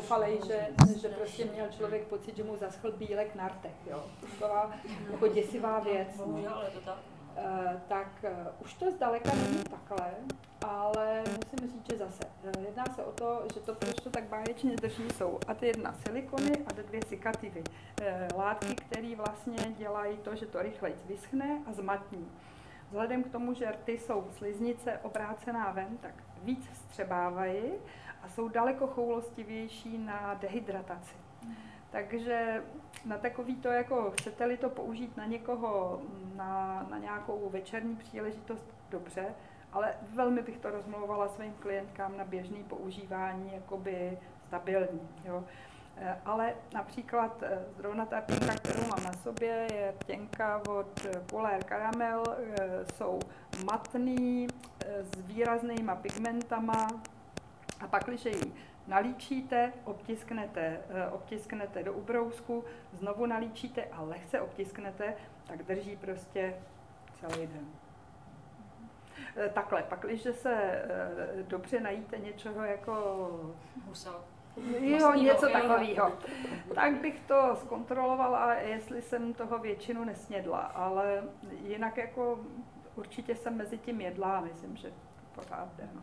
Doufali, že, že prostě měl člověk pocit, že mu zaschl bílek na rtech, jo. Taková jako děsivá věc. Ale to tak. Eh, tak eh, už to zdaleka není takhle, ale musím říct, že zase. eh, Jedná se o to, že to, proč to tak báječně drží, jsou a ty jedna silikony a ty dvě cikativy. Eh, Látky, které vlastně dělají to, že to rychleji vyschne a zmatní. Vzhledem k tomu, že rty jsou sliznice obrácená ven, tak víc vstřebávají a jsou daleko choulostivější na dehydrataci. Takže na takový to, jako chcete-li to použít na někoho, na, na nějakou večerní příležitost, dobře, ale velmi bych to rozmlouvala svým klientkám na běžné používání, jakoby stabilní. Jo. Ale například eh, zrovna ta pěnka, kterou mám na sobě, je pěnka od Polar Caramel, eh, jsou matný, eh, s výraznýma pigmentama a pak, když ji nalíčíte, obtisknete, eh, obtisknete do ubrousku, znovu nalíčíte a lehce obtisknete, tak drží prostě celý den. Eh, Takhle, pak, když se eh, dobře najíte něčeho jako Musel. Jo, něco takového. Tak bych to zkontrolovala, jestli jsem toho většinu nesnědla, ale jinak jako určitě jsem mezi tím jedla a myslím, že to pořád jde. No.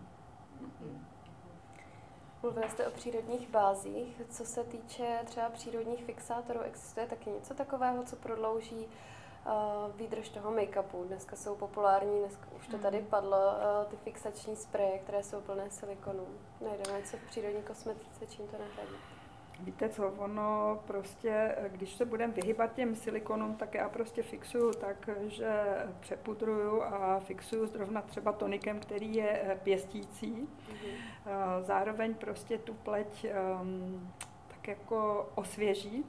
Mluvili jste o přírodních bázích. Co se týče třeba přírodních fixátorů, existuje taky něco takového, co prodlouží uh, výdrž toho make-upu? Dneska jsou populární, dneska už to tady padlo, uh, ty fixační spreje, které jsou plné silikonů. Najdeme něco v přírodní kosmetice, čím to nahradí? Víte co, ono prostě, když se budeme vyhybat těm silikonům, tak já prostě fixuju tak, že přepudruju a fixuju zrovna třeba tonikem, který je eh, pěstící. Eh, Zároveň prostě tu pleť ehm, tak jako osvěží.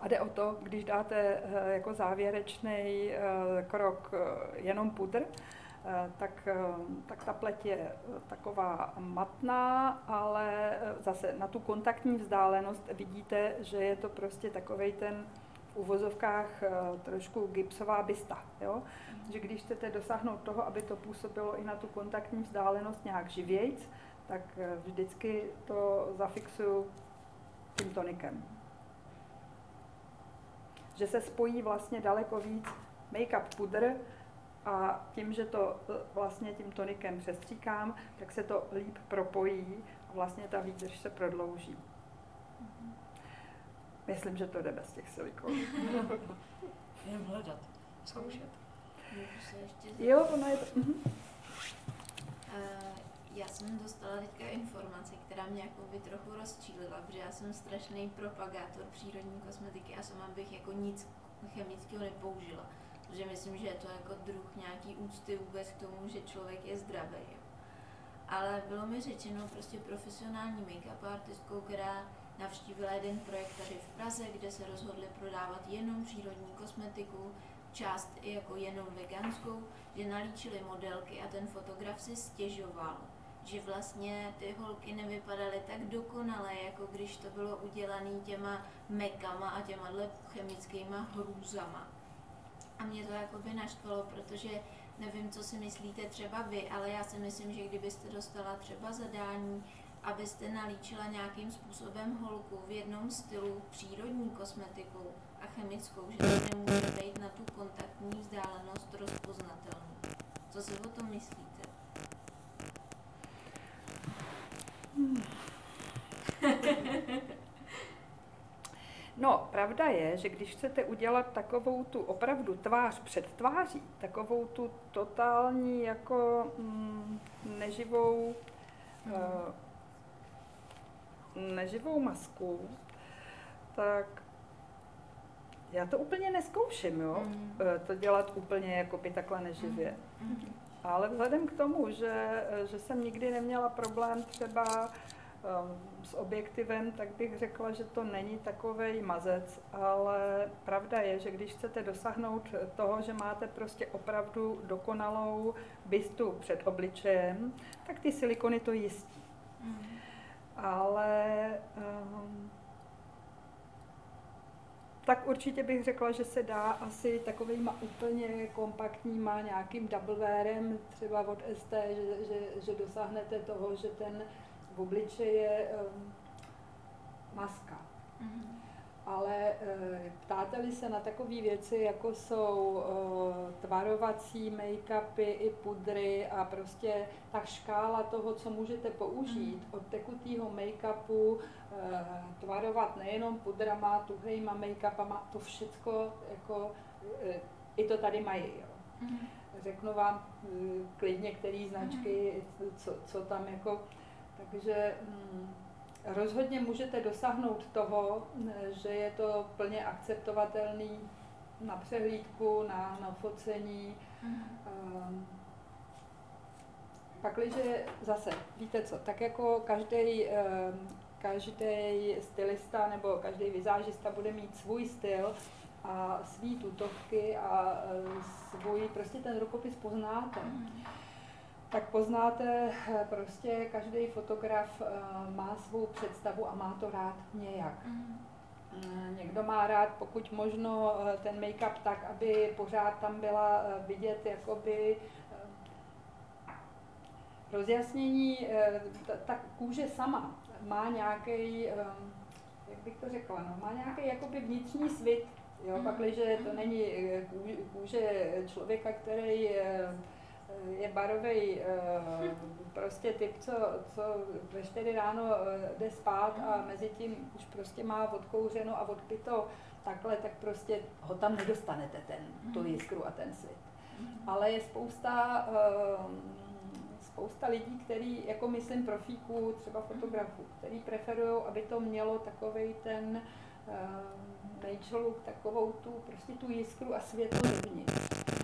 A jde o to, když dáte eh, jako závěrečný krok jenom pudr, tak, eh, tak ta pleť je eh, taková matná, ale eh, zase na tu kontaktní vzdálenost vidíte, že je to prostě takovej ten v uvozovkách eh, trošku gipsová bysta. Jo? Že když chcete dosáhnout toho, aby to působilo i na tu kontaktní vzdálenost nějak živějc, tak eh, vždycky to zafixuju tím tonikem. Že se spojí vlastně daleko víc make-up pudr a tím, že to eh, vlastně tím tonikem přestříkám, tak se to líp propojí a vlastně ta výdrž se prodlouží. Myslím, že to jde bez těch silikonů. Jenom hledat, zkoušet. Jo, ono je to... mhm. Eh, Já jsem dostala teďka informaci, která mě jako by trochu rozčílila, protože já jsem strašný propagátor přírodní kosmetiky a sama bych jako nic chemického nepoužila. Protože myslím, že je to jako druh nějaký úcty vůbec k tomu, že člověk je zdravý. Ale bylo mi řečeno prostě profesionální make-up artistkou, která navštívila jeden projekt tady v Praze, kde se rozhodli prodávat jenom přírodní kosmetiku, část i jako jenom veganskou, že nalíčili modelky a ten fotograf si stěžoval, že vlastně ty holky nevypadaly tak dokonale, jako když to bylo udělané těma mekama a těma chemickýma hrůzama. A mě to jakoby naštvalo, protože nevím, co si myslíte třeba vy, ale já si myslím, že kdybyste dostala třeba zadání, abyste nalíčila nějakým způsobem holku v jednom stylu přírodní kosmetiku a chemickou, že to nemůže být na tu kontaktní vzdálenost rozpoznatelný. Co si o tom myslíte? No, pravda je, že když chcete udělat takovou tu opravdu tvář před tváří, takovou tu totální jako mm, neživou, uh, neživou masku, tak já to úplně neskouším, jo, Mm. eh, to dělat úplně jako by takhle neživě. Mhm. Ale vzhledem k tomu, že, že jsem nikdy neměla problém třeba s objektivem, tak bych řekla, že to není takový mazec, ale pravda je, že když chcete dosáhnout toho, že máte prostě opravdu dokonalou bystu před obličejem, tak ty silikony to jistí. Mhm. Ale um, tak určitě bych řekla, že se dá asi takovýma úplně kompaktníma nějakým double wearem, třeba od ST, že, že, že dosáhnete toho, že ten v obličeji je um, maska. Mhm. Ale e, ptáte-li se na takové věci, jako jsou e, tvarovací make-upy i pudry a prostě ta škála toho, co můžete použít, od tekutého make-upu, e, tvarovat nejenom pudrama, tuhejma make-upama, to všecko, jako, e, i to tady mají. Jo. Mhm. Řeknu vám klidně, který značky, co, co tam jako, takže mm, rozhodně můžete dosáhnout toho, že je to plně akceptovatelný na přehlídku, na, na focení. Um, pakliže zase, víte co, tak jako každý každý stylista nebo každý vizážista bude mít svůj styl a svý tutovky a eh, svůj, prostě ten rukopis poznáte Mhm. Tak poznáte, eh, prostě každý fotograf eh, má svou představu a má to rád nějak. Mhm. Mm, Někdo má rád, pokud možno, eh, ten make-up tak, aby pořád tam byla eh, vidět jakoby eh, rozjasnění, eh, ta, kůže sama má nějaký, jak bych to řekla, no, má nějaký jakoby vnitřní svit, jo, Mhm. pakliže to není eh, kůže, člověka, který eh, je barový prostě typ, co, co ve 4 ráno eh, jde spát a mezi tím už prostě má odkouřeno a odpito takhle, tak prostě ho tam nedostanete, ten, tu jiskru a ten svit. Ale je spousta, ehm, spousta lidí, který, jako myslím profíků, třeba fotografů, který preferují, aby to mělo takovej ten nature takovou tu, prostě tu jiskru a světlo devnitř.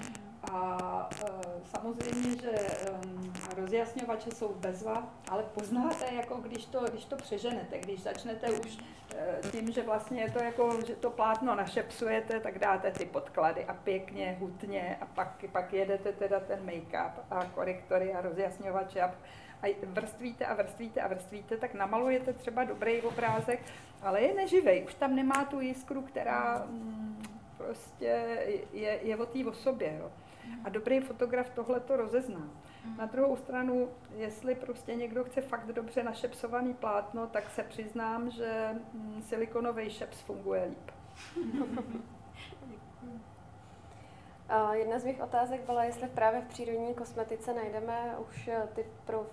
Samozřejmě, že em, rozjasňovače jsou bezva, ale poznáte, jako když to, když to přeženete, když začnete už e, tím, že vlastně je to jako, že to plátno našepsujete, tak dáte ty podklady a pěkně, hutně a pak, pak jedete teda ten make-up a korektory a rozjasňovače a, a vrstvíte a vrstvíte a vrstvíte, tak namalujete třeba dobrý obrázek, ale je neživej, už tam nemá tu jiskru, která mm, prostě je, je o té osobě. Jo. A dobrý fotograf tohle to rozezná. Na druhou stranu, jestli prostě někdo chce fakt dobře našepsovaný plátno, tak se přiznám, že mm, silikonový šeps funguje líp. A jedna z mých otázek byla, jestli právě v přírodní kosmetice najdeme už eh, ty pro mm,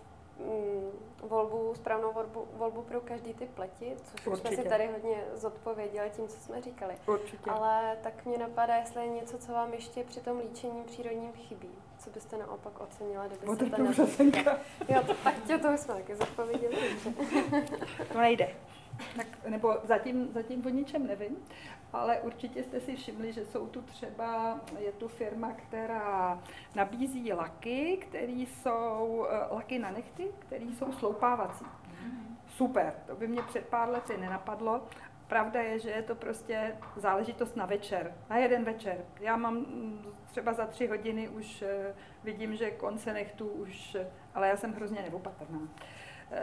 volbu, správnou volbu, volbu pro každý typ pleti, což už jsme Určitě. si tady hodně zodpověděli tím, co jsme říkali. Určitě. Ale tak mě napadá, jestli je něco, co vám ještě při tom líčení přírodním chybí. Co byste naopak ocenila, kdybyste to. Jo, to, tak tě to jsme taky zodpověděli. To nejde. Tak, nebo zatím, zatím o ničem nevím, ale určitě jste si všimli, že jsou tu třeba, je tu firma, která nabízí laky, které jsou eh, laky na nechty, které jsou sloupávací. Super, to by mě před pár lety nenapadlo. Pravda je, že je to prostě záležitost na večer, na jeden večer. Já mám mm, třeba za tři hodiny už eh, vidím, že konce nechtů už, eh, ale já jsem hrozně neopatrná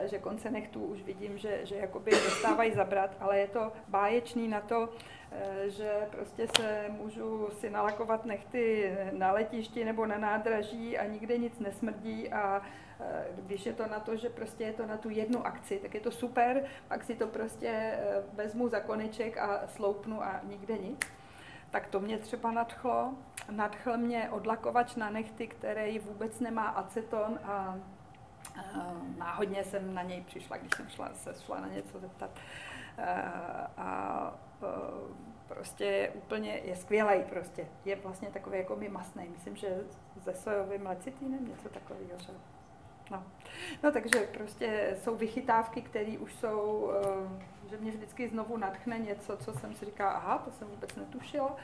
že konce nechtů už vidím, že, že jakoby dostávají zabrat, ale je to báječný na to, eh, že prostě se můžu si nalakovat nechty na letišti nebo na nádraží a nikde nic nesmrdí a eh, když je to na to, že prostě je to na tu jednu akci, tak je to super, pak si to prostě eh, vezmu za koneček a sloupnu a nikde nic. Tak to mě třeba nadchlo. Nadchl mě odlakovač na nechty, který vůbec nemá aceton a náhodně jsem na něj přišla, když jsem šla, se šla na něco zeptat. A, a e, prostě je úplně, je skvělý prostě. Je vlastně takový jako mi masný. Myslím, že se sojovým lecitínem, něco takového. Že? No. no takže prostě jsou vychytávky, které už jsou, že mě vždycky znovu natchne něco, co jsem si říká, aha, to jsem vůbec netušila.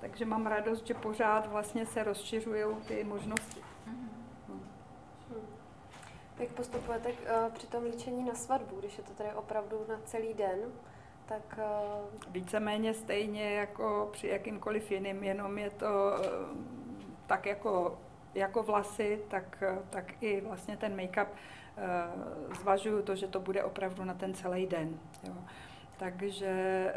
Takže mám radost, že pořád vlastně se rozšiřují ty možnosti. Jak postupujete uh, při tom líčení na svatbu, když je to tady opravdu na celý den, tak uh, Víceméně stejně jako při jakýmkoliv jiným, jenom je to eh, tak jako, jako vlasy, tak, eh, tak i vlastně ten make-up zvažuju to, že to bude opravdu na ten celý den. Jo. Takže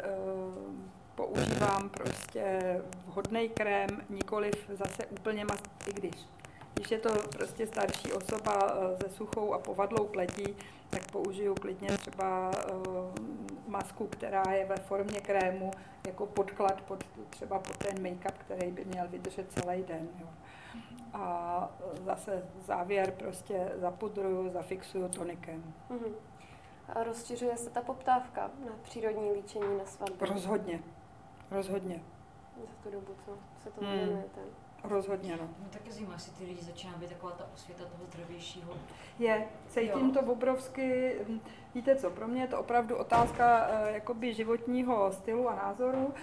používám prostě vhodný krém, nikoliv zase úplně mas, i když. Když je to prostě starší osoba eh, se suchou a povadlou pletí, tak použiju klidně třeba eh, masku, která je ve formě krému, jako podklad pod, třeba pod ten make-up, který by měl vydržet celý den. Jo. A zase závěr prostě zapudruju, zafixuju tonikem. Mhm. A rozšiřuje se ta poptávka na přírodní líčení na svatbě? Rozhodně. Rozhodně. Za tu dobu, co se tomu Hmm. věnujete. Rozhodně, no. Mě taky zajímá, jestli ty lidi začíná být taková ta osvěta toho zdravějšího. Je, cítím Jo. to obrovsky, víte co, pro mě je to opravdu otázka eh, jakoby životního stylu a názoru,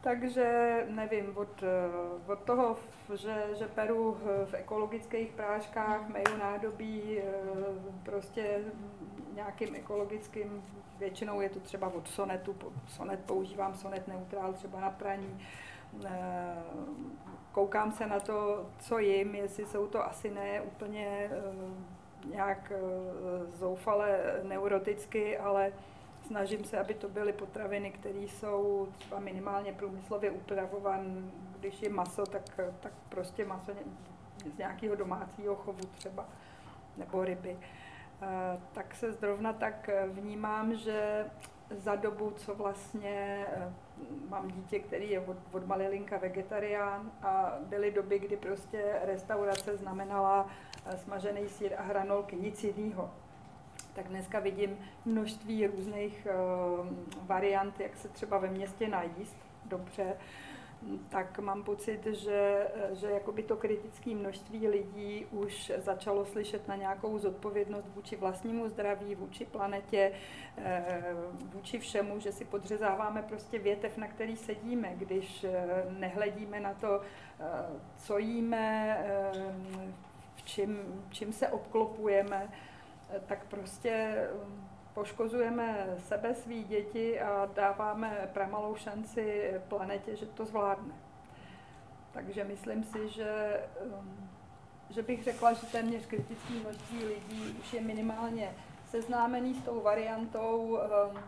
takže nevím, od, eh, od toho, že, že peru eh, v ekologických práškách, meju nádobí, eh, prostě nějakým ekologickým, většinou je to třeba od sonetu, sonet používám, sonet neutrál třeba na praní, koukám se na to, co jim, jestli jsou to asi ne úplně eh, nějak eh, zoufale neuroticky, ale snažím se, aby to byly potraviny, které jsou třeba minimálně průmyslově upravované. Když je maso, tak, tak prostě maso z nějakého domácího chovu třeba, nebo ryby. Eh, Tak se zrovna tak eh, vnímám, že za dobu, co vlastně eh, mám dítě, který je od, od malilinka vegetarián a byly doby, kdy prostě restaurace znamenala eh, smažený sír a hranolky, nic jiného. Tak dneska vidím množství různých eh, variant, jak se třeba ve městě najíst dobře, tak mám pocit, že, že jakoby to kritické množství lidí už začalo slyšet na nějakou zodpovědnost vůči vlastnímu zdraví, vůči planetě, eh, vůči všemu, že si podřezáváme prostě větev, na který sedíme, když eh, nehledíme na to, eh, co jíme, v čím, čím se obklopujeme, tak prostě poškozujeme sebe, svý děti a dáváme pramalou šanci planetě, že to zvládne. Takže myslím si, že, um, že bych řekla, že téměř kritické množství lidí už je minimálně seznámený s tou variantou um,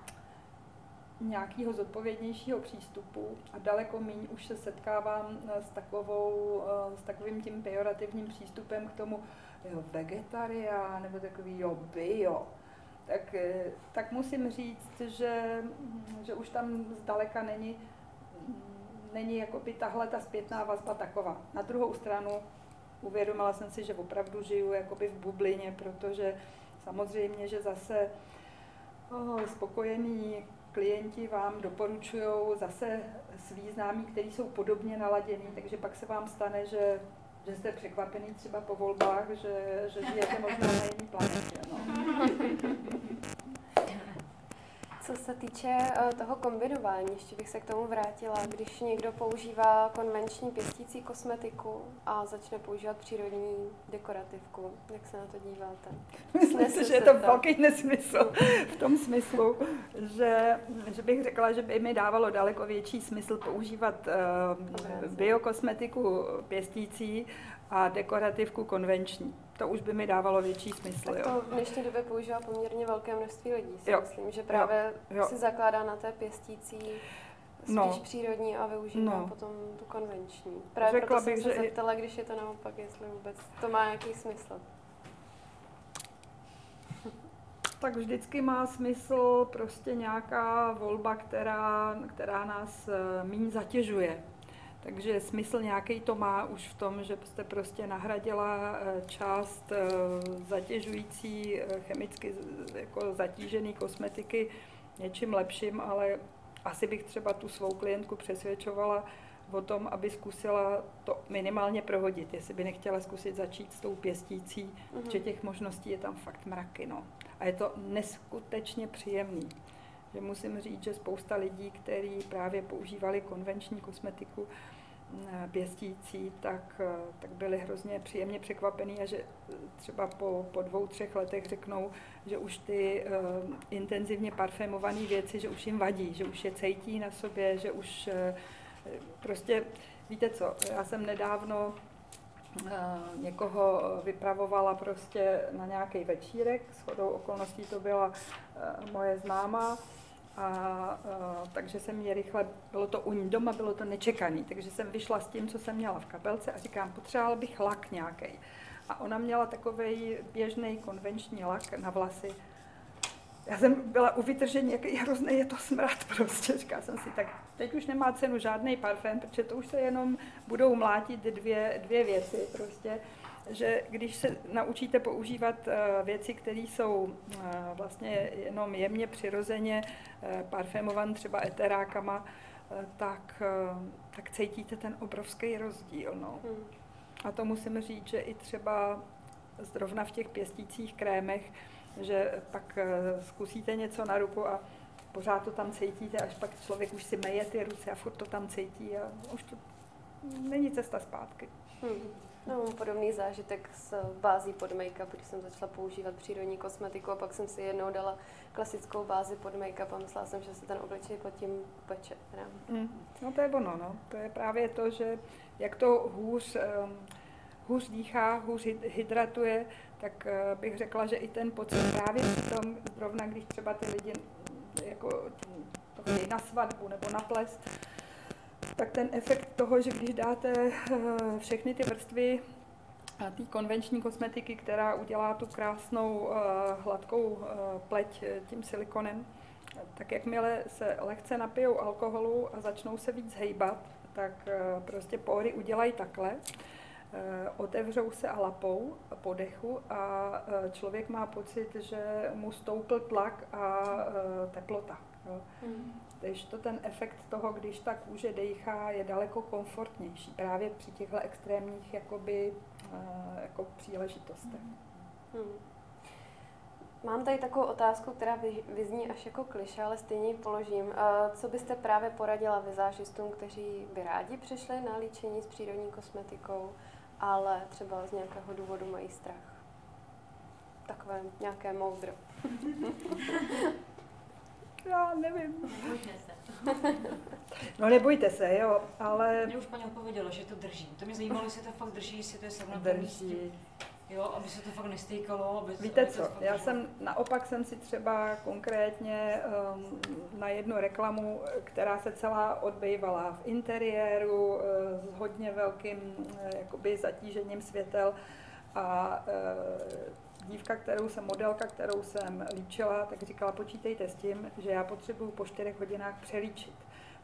nějakého zodpovědnějšího přístupu a daleko méně už se setkávám eh, s, takovou, eh, s takovým tím pejorativním přístupem k tomu, jo, vegetarián nebo takový, jo, bio tak, eh, tak musím říct, že, že už tam zdaleka není, není jakoby tahle ta zpětná vazba taková. Na druhou stranu uvědomila jsem si, že opravdu žiju jakoby v bublině, protože samozřejmě, že zase oh, spokojení klienti vám doporučují zase svý známí, kteří jsou podobně naladění, takže pak se vám stane, že, že jste překvapený třeba po volbách, že, že žijete možná na jiný planetě. No. Co se týče eh, toho kombinování, ještě bych se k tomu vrátila. Když někdo používá konvenční pěstící kosmetiku a začne používat přírodní dekorativku, jak se na to díváte? Myslím si, že je se to velký nesmysl v tom smyslu, že, že bych řekla, že by mi dávalo daleko větší smysl používat uh, biokosmetiku pěstící a dekorativku konvenční. To už by mi dávalo větší smysl. Tak Jo. to v dnešní době používá poměrně velké množství lidí, si Jo. myslím, že právě jo. si zakládá na té pěstící spíš No. přírodní a využívá No. potom tu konvenční. Právě Řekla proto jsem bych, se že zeptala, když je to naopak, jestli vůbec to má nějaký smysl. Tak vždycky má smysl prostě nějaká volba, která, která nás eh, méně zatěžuje. Takže smysl nějaký to má už v tom, že jste prostě nahradila eh, část eh, zatěžující eh, chemicky jako zatížený kosmetiky něčím lepším, ale asi bych třeba tu svou klientku přesvědčovala o tom, aby zkusila to minimálně prohodit, jestli by nechtěla zkusit začít s tou pěstící, Mhm. že těch možností je tam fakt mraky. No. A je to neskutečně příjemný. Že musím říct, že spousta lidí, kteří právě používali konvenční kosmetiku pěstící, tak, eh, tak byli hrozně příjemně překvapený a že eh, třeba po, po dvou, třech letech řeknou, že už ty uh, intenzivně parfémované věci, že už jim vadí, že už je cejtí na sobě, že už uh, prostě, víte co, já jsem nedávno někoho vypravovala prostě na nějaký večírek, s chodou okolností to byla moje známa, a uh, takže jsem mě rychle, bylo to u ní doma, bylo to nečekaný, takže jsem vyšla s tím, co jsem měla v kabelce a říkám, potřebovala bych lak nějaký. A ona měla takový běžný konvenční lak na vlasy. já jsem byla u vytržení, jaký hrozný je to smrad prostě. Říkala jsem si, tak teď už nemá cenu žádný parfém, protože to už se jenom budou mlátit dvě, dvě věci prostě že když se naučíte používat eh, věci, které jsou eh, vlastně jenom jemně přirozeně eh, parfémovan třeba eterákama, tak, tak cítíte ten obrovský rozdíl. No. Hmm. A to musím říct, že i třeba zrovna v těch pěstících krémech, že pak zkusíte něco na ruku a pořád to tam cítíte, až pak člověk už si meje ty ruce a furt to tam cítí a už to není cesta zpátky. Hmm. No, podobný zážitek s bází pod make-up, když jsem začala používat přírodní kosmetiku a pak jsem si jednou dala klasickou bázi pod make-up a myslela jsem, že se ten obličej pod tím peče. Mm, no to je ono, no. To je právě to, že jak to hůř, um, hůř dýchá, hůř hydratuje, tak uh, bych řekla, že i ten pocit právě v tom, zrovna když třeba ty lidi jako to na svatbu nebo na plest, tak ten efekt toho, že když dáte eh, všechny ty vrstvy té konvenční kosmetiky, která udělá tu krásnou eh, hladkou eh, pleť tím silikonem, tak jakmile se lehce napijou alkoholu a začnou se víc hejbat, tak prostě pory udělají takhle, otevřou se a lapou po dechu a člověk má pocit, že mu stoupl tlak a teplota. Hmm. Takže to ten efekt toho, když ta kůže dejchá, je daleko komfortnější právě při těchto extrémních jakoby, uh, jako příležitostech. Hmm. Mám tady takovou otázku, která vyzní až jako kliše, ale stejně ji položím. Co byste právě poradila vizážistům, kteří by rádi přišli na líčení s přírodní kosmetikou, ale třeba z nějakého důvodu mají strach? Takové nějaké moudro. Já nevím. Nebojte se. No nebojte se, jo, ale... Mě už paní odpověděla, že to drží. To mě zajímalo, jestli to fakt drží, jestli to je srovnatelné Drží. Jo, aby se to fakt nestýkalo. Aby, Víte aby co, já drží. jsem, naopak jsem si třeba konkrétně um, na jednu reklamu, která se celá odbývala v interiéru uh, s hodně velkým uh, jakoby zatížením světel a uh, dívka, kterou jsem, modelka, kterou jsem líčila, tak říkala, počítejte s tím, že já potřebuju po čtyřech hodinách přelíčit,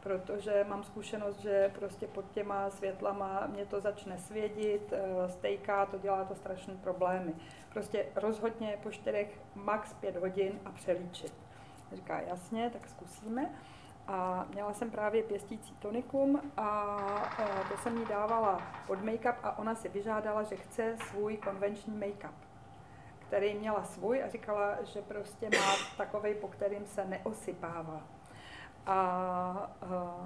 protože mám zkušenost, že prostě pod těma světlama mě to začne svědit, eh, stejká, to dělá to strašné problémy. Prostě rozhodně po čtyřech max pět hodin a přelíčit. Říká, jasně, tak zkusíme. A měla jsem právě pěstící tonikum a eh, to jsem jí dávala pod make-up a ona si vyžádala, že chce svůj konvenční make-up který měla svůj a říkala, že prostě má takový, po kterým se neosypává. A, a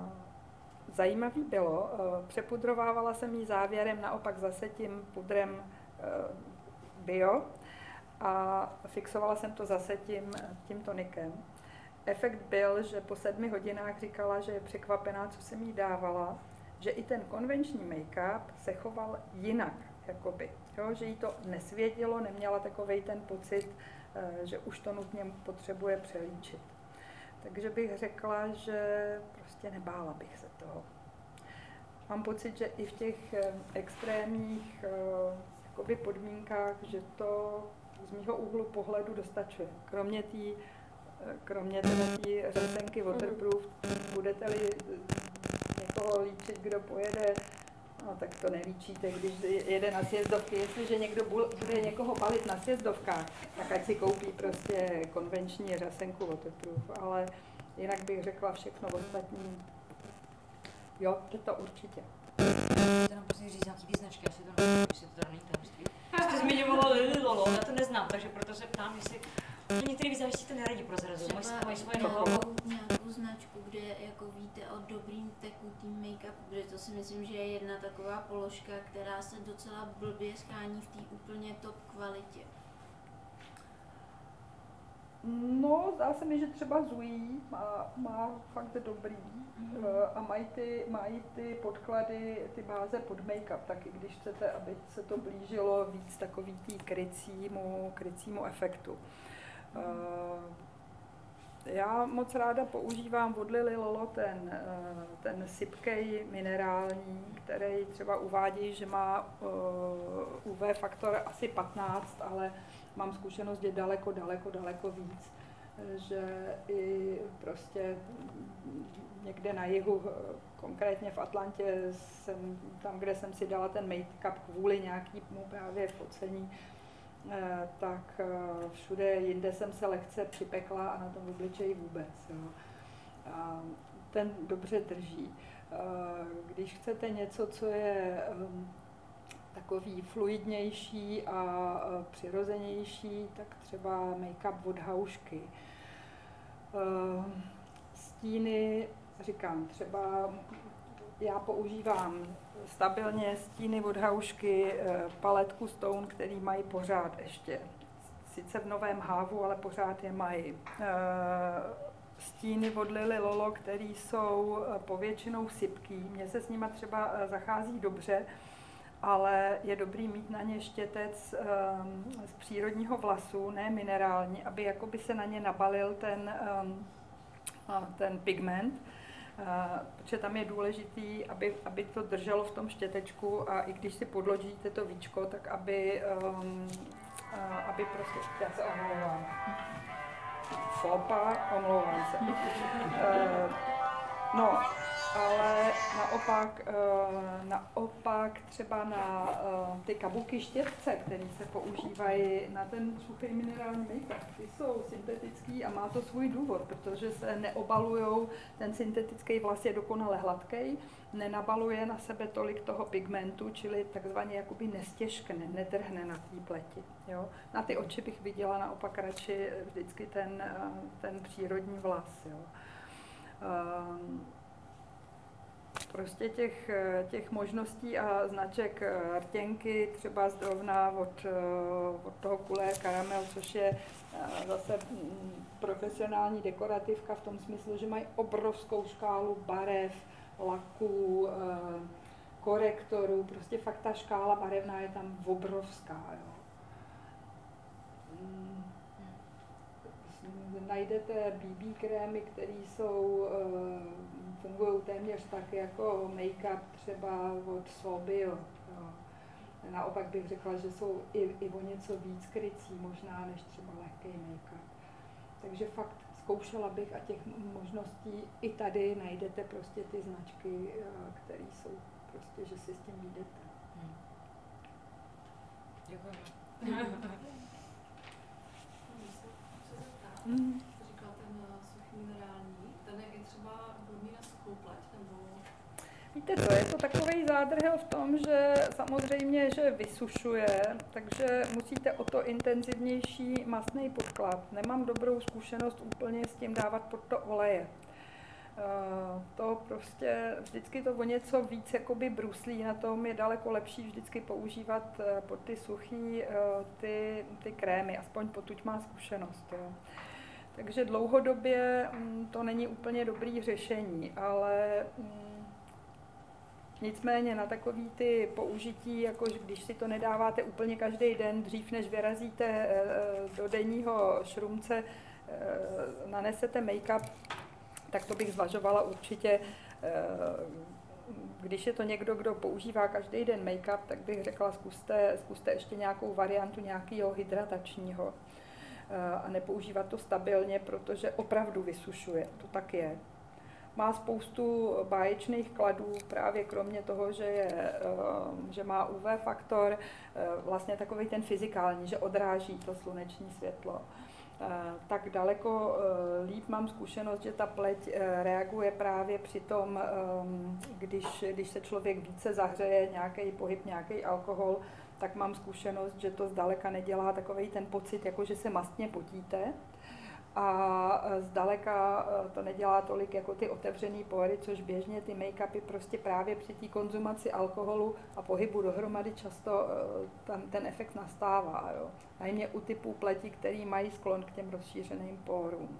zajímavý bylo, přepudrovávala jsem ji závěrem naopak zase tím pudrem bio a fixovala jsem to zase tím, tím tonikem. Efekt byl, že po sedmi hodinách říkala, že je překvapená, co jsem jí dávala, že i ten konvenční make-up se choval jinak, jakoby jo, že jí to nesvědilo, neměla takový ten pocit, eh, že už to nutně potřebuje přelíčit. Takže bych řekla, že prostě nebála bych se toho. Mám pocit, že i v těch eh, extrémních eh, jakoby podmínkách, že to z mého úhlu pohledu dostačuje. Kromě té kromě té řasenky waterproof, budete-li někoho líčit, kdo pojede No tak to nelíčíte, když jede na sjezdovky. Jestliže někdo bude někoho balit na sjezdovkách, tak ať si koupí prostě konvenční řasenku waterproof, ale jinak bych řekla všechno ostatní. Jo, to to určitě. Chci nám prostě říct nějaký význačky, asi to nevím, jestli to není tajemství. Jste zmiňovala Lililo, já to neznám, takže proto se ptám, jestli Některý výzážci to neradi prozrazují, mají, mají svoje know nějakou značku, kde jako víte o dobrým tekutým make-upu, protože to si myslím, že je jedna taková položka, která se docela blbě schání v té úplně top kvalitě. No, zdá se mi, že třeba Zui má, má fakt dobrý mm-hmm. a mají ty, mají ty podklady, ty báze pod make-up, taky když chcete, aby se to blížilo víc takový tý krycímu, krycímu efektu. Eh, já moc ráda používám od Lily Lolo ten, eh, ten sypkej minerální, který třeba uvádí, že má eh, UV faktor asi 15, ale mám zkušenost, že daleko, daleko, daleko víc. že i prostě někde na jihu, konkrétně v Atlantě, jsem, tam, kde jsem si dala ten make-up kvůli nějakému právě focení, tak eh, všude jinde jsem se lehce připekla a na tom obličeji vůbec. Jo. A ten dobře drží. Eh, když chcete něco, co je ehm, takový fluidnější a přirozenější, tak třeba make-up od haušky. Stíny říkám, třeba já používám stabilně stíny od haušky, eh, paletku Stone, který mají pořád ještě. Sice v novém hávu, ale pořád je mají. Eh, stíny od Lily Lolo, které jsou eh, povětšinou sypký. Mně se s nima třeba zachází dobře, ale je dobrý mít na ně štětec z přírodního vlasu, ne minerální, aby jakoby se na ně nabalil ten, ten pigment protože tam je důležitý, aby, aby to drželo v tom štětečku a i když si podložíte to víčko, tak aby, um, aby prostě, já se omlouvám, fopa, omlouvám se. Uh, no, ale naopak, eh, naopak třeba na eh, ty kabuky štětce, které se používají na ten suchý minerální make ty jsou syntetický a má to svůj důvod, protože se neobalují, ten syntetický vlas je dokonale hladký, nenabaluje na sebe tolik toho pigmentu, čili takzvaně jakoby nestěžkne, nedrhne na té pleti. Jo? Na ty oči bych viděla naopak radši vždycky ten, eh, ten přírodní vlas. Jo? Um, prostě těch, těch možností a značek eh, rtěnky, třeba zrovna od, eh, od toho kulé karamel, což je eh, zase mm, profesionální dekorativka v tom smyslu, že mají obrovskou škálu barev, laků, korektorů, prostě fakt ta škála barevná je tam obrovská. Jo. Mm. Najdete BB krémy, které jsou fungují téměř tak jako make-up třeba od Sobio. Naopak bych řekla, že jsou i, i o něco víc krycí možná než třeba lehký make-up. Takže fakt zkoušela bych a těch možností i tady najdete prostě ty značky, eh, které jsou prostě, že si s tím jdete. Hmm. Děkujeme. Hmm. Říkala ten eh, suchý minerální, ten je i třeba Víte co, je to takový zádrhel v tom, že samozřejmě, že vysušuje, takže musíte o to intenzivnější masný podklad. Nemám dobrou zkušenost úplně s tím dávat pod to oleje. Eh, to prostě vždycky to o něco víc jakoby bruslí, na tom je daleko lepší vždycky používat eh, pod ty suchý eh, ty, ty krémy, aspoň potuď má zkušenost. Jo. Takže dlouhodobě mm, to není úplně dobrý řešení, ale mm, Nicméně na takový ty použití, jako když si to nedáváte úplně každý den, dřív než vyrazíte eh, do denního šrumce, eh, nanesete make-up, tak to bych zvažovala určitě. Eh, když je to někdo, kdo používá každý den make-up, tak bych řekla, zkuste, zkuste ještě nějakou variantu nějakého hydratačního a nepoužívat to stabilně, protože opravdu vysušuje. To tak je má spoustu báječných kladů, právě kromě toho, že, je, eh, že má UV faktor, eh, vlastně takový ten fyzikální, že odráží to sluneční světlo. Eh, tak daleko líp mám zkušenost, že ta pleť reaguje právě při tom, když, když se člověk více zahřeje, nějaký pohyb, nějaký alkohol, tak mám zkušenost, že to zdaleka nedělá takový ten pocit, jako že se mastně potíte, a e, zdaleka e, to nedělá tolik jako ty otevřené pory, což běžně ty make-upy prostě právě při té konzumaci alkoholu a pohybu dohromady často e, tam ten efekt nastává. Jo. Najmě u typů pleti, který mají sklon k těm rozšířeným porům.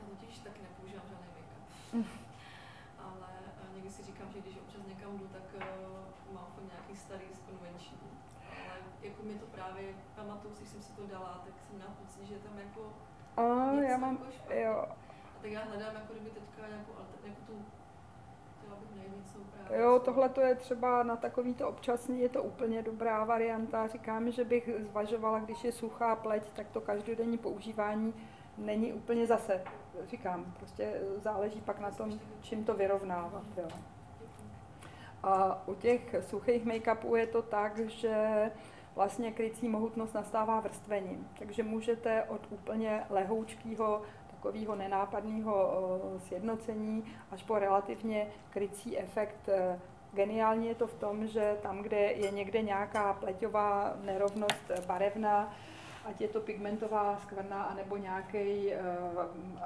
Já totiž taky nepoužívám žádný make-up. Ale někdy si říkám, že když občas někam jdu, tak uh, mám nějaký starý z konvenční. Ale jako mi to právě pamatuju, když jsem si to dala, tak jsem měla pocit, že tam a já mám, jako jo. A tak já hledám jako kdyby teďka nějakou jako tu Jo, tohle to je třeba na takovýto občasný, je to úplně dobrá varianta. Říkám, že bych zvažovala, když je suchá pleť, tak to každodenní používání není úplně zase, říkám, prostě záleží pak na tom, čím to vyrovnávat. Jo. A u těch suchých make-upů je to tak, že vlastně krycí mohutnost nastává vrstvením. Takže můžete od úplně lehoučkého, takového nenápadného sjednocení až po relativně krycí efekt. E, geniální je to v tom, že tam, kde je někde nějaká pleťová nerovnost barevná, ať je to pigmentová skvrna, anebo nějaký uh,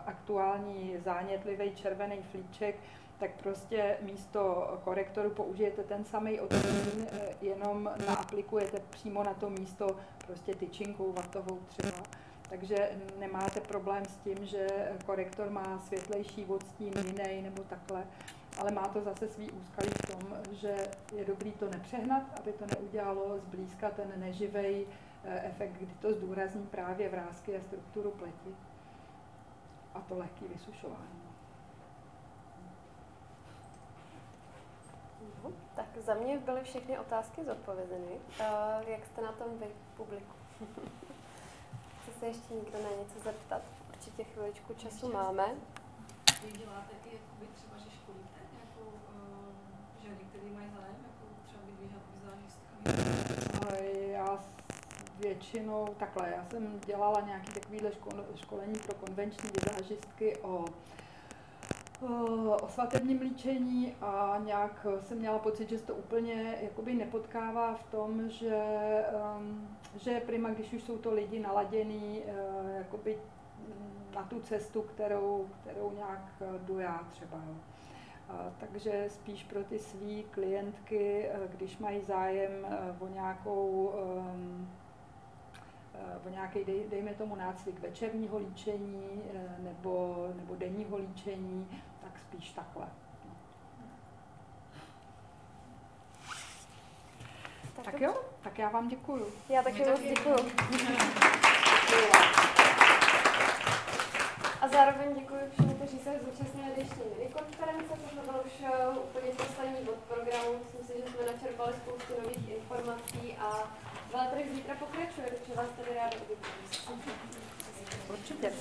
aktuální zánětlivý červený flíček, tak prostě místo korektoru použijete ten samý odtín, eh, jenom naaplikujete přímo na to místo prostě tyčinkou vatovou třeba. Takže nemáte problém s tím, že korektor má světlejší odstín jiný nebo takhle, ale má to zase svý úskalí v tom, že je dobrý to nepřehnat, aby to neudělalo zblízka ten neživej eh, efekt, kdy to zdůrazní právě vrázky a strukturu pleti a to lehký vysušování. No, tak za mě byly všechny otázky zodpovězeny. Uh, jak jste na tom vy, publiku? Chce se ještě někdo na něco zeptat? Určitě chviličku času ještě máme. Vy děláte i jakoby třeba, že školíte nějakou, uh, že některý mají zájem, jako třeba vyvíhat vizážistka? Já většinou takhle, já jsem dělala nějaké takovéhle školení pro konvenční vizážistky o o svatebním líčení a nějak jsem měla pocit, že se to úplně jakoby nepotkává v tom, že, že prima, když už jsou to lidi naladěný uh, jakoby na tu cestu, kterou, kterou nějak jdu já třeba. Jo. Takže spíš pro ty své klientky, když mají zájem o nějakou o nějaký, dej, dejme tomu nácvik večerního líčení nebo, nebo denního líčení, tak spíš takhle. Tak, tak jo, tak já vám děkuju. Já taky moc děkuju. A zároveň děkuji všem, kteří se zúčastnili dnešní minikonference. To byl už uh, úplně poslední bod programu. Myslím si, že jsme načerpali spoustu nových informací a veletrh zítra pokračuje, takže vás tady ráda uvidím. Určitě.